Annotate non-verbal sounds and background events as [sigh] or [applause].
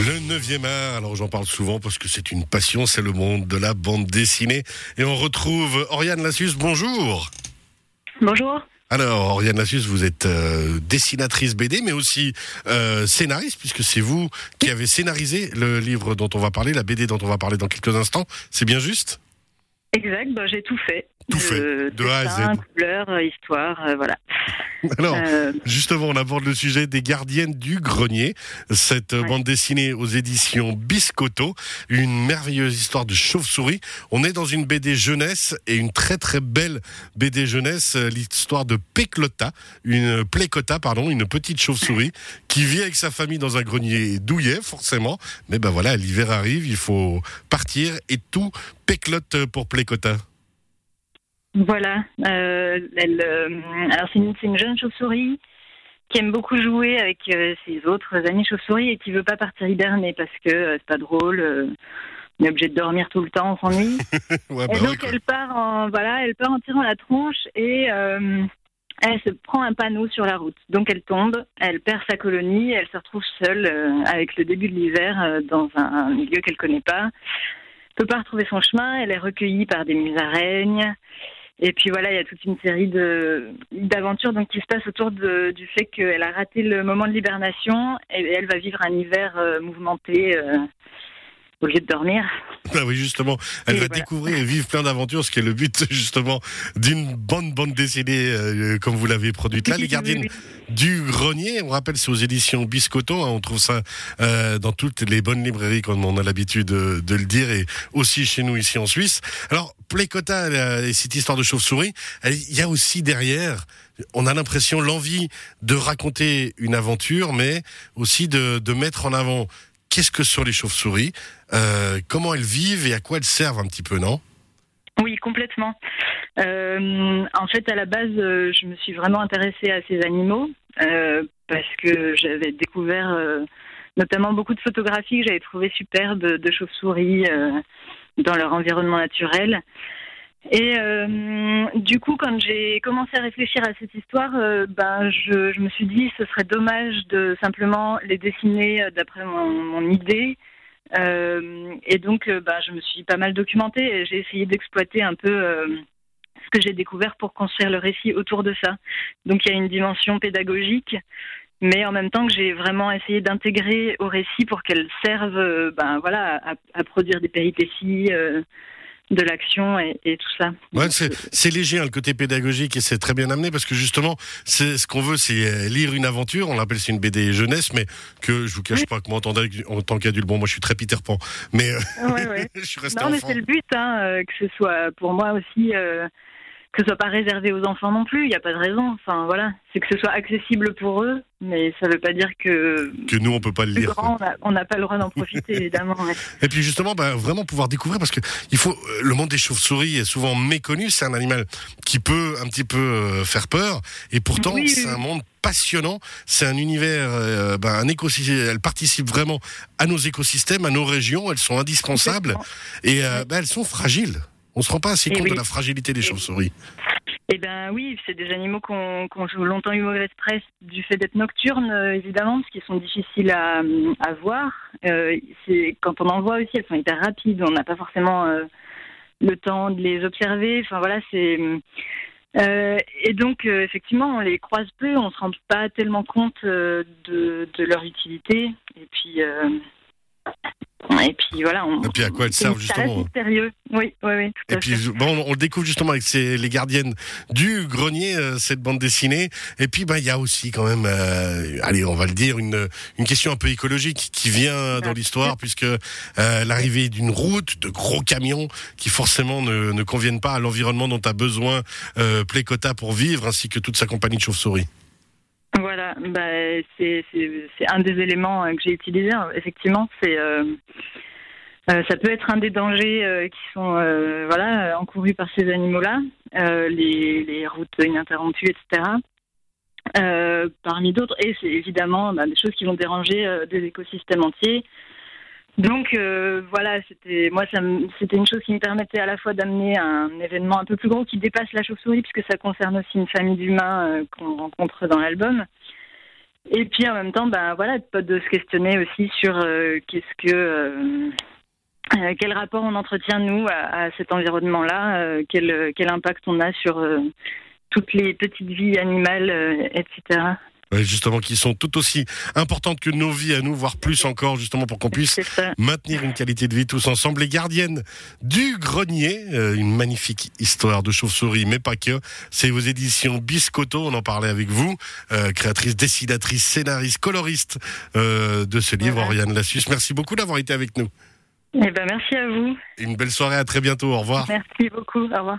Le 9e art, alors j'en parle souvent parce que c'est une passion, c'est le monde de la bande dessinée. Et on retrouve Oriane Lassus, bonjour Bonjour. Alors, Oriane Lassus, vous êtes euh, dessinatrice BD, mais aussi euh, scénariste, puisque c'est vous qui avez scénarisé le livre dont on va parler, la BD dont on va parler dans quelques instants. C'est bien juste? Exact, bah, j'ai tout fait. Tout fait, de A à Z. couleur, euh, histoire, euh, voilà. Alors, Euh, Justement, on aborde le sujet des gardiennes du grenier, cette Ouais. bande dessinée aux éditions Biscotto, une merveilleuse histoire de chauve-souris. On est dans une BD jeunesse et une très très belle BD jeunesse, l'histoire de Péclota, une Plécota, pardon, une petite chauve-souris [laughs] qui vit avec sa famille dans un grenier douillet, forcément. Mais ben voilà, l'hiver arrive, il faut partir et tout péclote pour Plécota. voilà. Euh, elle, euh, alors c'est une, jeune chauve-souris qui aime beaucoup jouer avec euh, ses autres amis chauves-souris et qui veut pas partir hiberner parce que euh, c'est pas drôle. euh, on est obligé de dormir tout le temps, on s'ennuie. [laughs] Ouais, Et bah donc ouais, elle part en voilà, elle part en tirant la tronche et euh, elle se prend un panneau sur la route. Donc elle tombe, elle perd sa colonie, elle se retrouve seule euh, avec le début de l'hiver euh, dans un, un milieu qu'elle connaît pas. Peut pas retrouver son chemin, elle est recueillie par des musaraignes. Et puis voilà, il y a toute une série de d'aventures donc qui se passent autour de, du fait qu'elle a raté le moment de l'hibernation et elle va vivre un hiver euh, mouvementé euh, au lieu de dormir. Ah oui, justement, elle Et va voilà. découvrir et vivre plein d'aventures, ce qui est le but [laughs] justement d'une bonne bande dessinée euh, comme vous l'avez produite là, les gardiennes du grenier. On rappelle, c'est aux éditions Biscotto. hein, on trouve ça euh, dans toutes les bonnes librairies, comme on a l'habitude de, de le dire, et aussi chez nous ici en Suisse. Alors, Plécota euh, et cette histoire de chauve-souris, il y a aussi derrière, on a l'impression, l'envie de raconter une aventure, mais aussi de, de mettre en avant qu'est-ce que sont les chauves-souris, euh, comment elles vivent et à quoi elles servent un petit peu, non? Oui, complètement. Euh, en fait, à la base, euh, je me suis vraiment intéressée à ces animaux parce que j'avais découvert notamment beaucoup de photographies que j'avais trouvées superbes de chauves-souris dans leur environnement naturel. Et euh, du coup, quand j'ai commencé à réfléchir à cette histoire, euh, ben, je, me suis dit ce serait dommage de simplement les dessiner euh, d'après mon, idée. Et donc, ben, je me suis pas mal documentée et j'ai essayé d'exploiter un peu ce que j'ai découvert pour construire le récit autour de ça. Donc, il y a une dimension pédagogique, mais en même temps que j'ai vraiment essayé d'intégrer au récit pour qu'elle serve, ben, voilà, à produire des péripéties. De l'action et, et tout ça. Ouais, c'est léger hein, le côté pédagogique et c'est très bien amené parce que justement, c'est ce qu'on veut, c'est euh, lire une aventure. On l'appelle c'est une BD jeunesse, mais que je vous cache pas que moi en tant qu'adulte- bon, moi je suis très Peter Pan, mais euh, ouais, ouais. [laughs] je suis resté Non, mais c'est le but, hein, euh, que ce soit pour moi aussi, euh, que ce soit pas réservé aux enfants non plus. Il n'y a pas de raison. Enfin, voilà, c'est que ce soit accessible pour eux, mais ça ne veut pas dire que Que nous on peut pas le lire. grand, on n'a pas le droit d'en profiter, évidemment. ouais. [laughs] Et puis justement, bah, vraiment pouvoir découvrir parce que il faut euh, le monde des chauves-souris est souvent méconnu. C'est un animal qui peut un petit peu euh, faire peur, et pourtant Oui, c'est oui. un monde passionnant. C'est un univers, euh, bah, un écosystème. Elles participent vraiment à nos écosystèmes, à nos régions. Elles sont indispensables et euh, bah, elles sont fragiles. On se rend pas assez Et compte de la fragilité des chauves-souris. Eh ben oui, c'est des animaux qui ont longtemps eu mauvaise presse du fait d'être nocturnes, euh, évidemment, parce qu'ils sont difficiles à, à voir. Euh, quand on en voit aussi, elles sont hyper rapides. On n'a pas forcément euh, le temps de les observer. Enfin voilà, c'est euh, et donc effectivement, on les croise peu, on se rend pas tellement compte de, de leur utilité. Et puis et puis voilà. On, Et puis à quoi elles servent justement. mystérieux. Oui, oui, oui. Tout Et à puis fait. bon, on le découvre justement avec ces, les gardiennes du grenier, euh, cette bande dessinée. Et puis bah il y a aussi quand même, euh, allez, on va le dire, une une question un peu écologique qui vient dans Ah. l'histoire puisque euh, l'arrivée d'une route, de gros camions qui forcément ne, ne conviennent pas à l'environnement dont a besoin euh, Plécota pour vivre, ainsi que toute sa compagnie de chauves-souris. Bah, c'est un des éléments euh, que j'ai utilisé. hein. Effectivement, c'est euh, euh, ça peut être un des dangers qui sont voilà encourus par ces animaux-là, les, routes ininterrompues, etc. Parmi d'autres, et c'est évidemment bah, des choses qui vont déranger des écosystèmes entiers. Donc voilà, c'était moi c'était une chose qui me permettait à la fois d'amener un événement un peu plus gros qui dépasse la chauve-souris puisque ça concerne aussi une famille d'humains qu'on rencontre dans l'album. Et puis en même temps, ben voilà, de se questionner aussi sur qu'est-ce que quel rapport on entretient nous à, cet environnement-là, quel, quel impact on a sur toutes les petites vies animales, etc justement, qui sont tout aussi importantes que nos vies à nous, voire plus encore, justement, pour qu'on puisse maintenir une qualité de vie tous ensemble. Les gardiennes du grenier, euh, une magnifique histoire de chauve-souris, mais pas que. C'est vos éditions Biscotto, on en parlait avec vous, euh, créatrice, dessinatrice, scénariste, coloriste euh, de ce livre, Oriane Lassus. Merci beaucoup d'avoir été avec nous. Eh ben, merci à vous. Une belle soirée, à très bientôt, au revoir. Merci beaucoup, au revoir.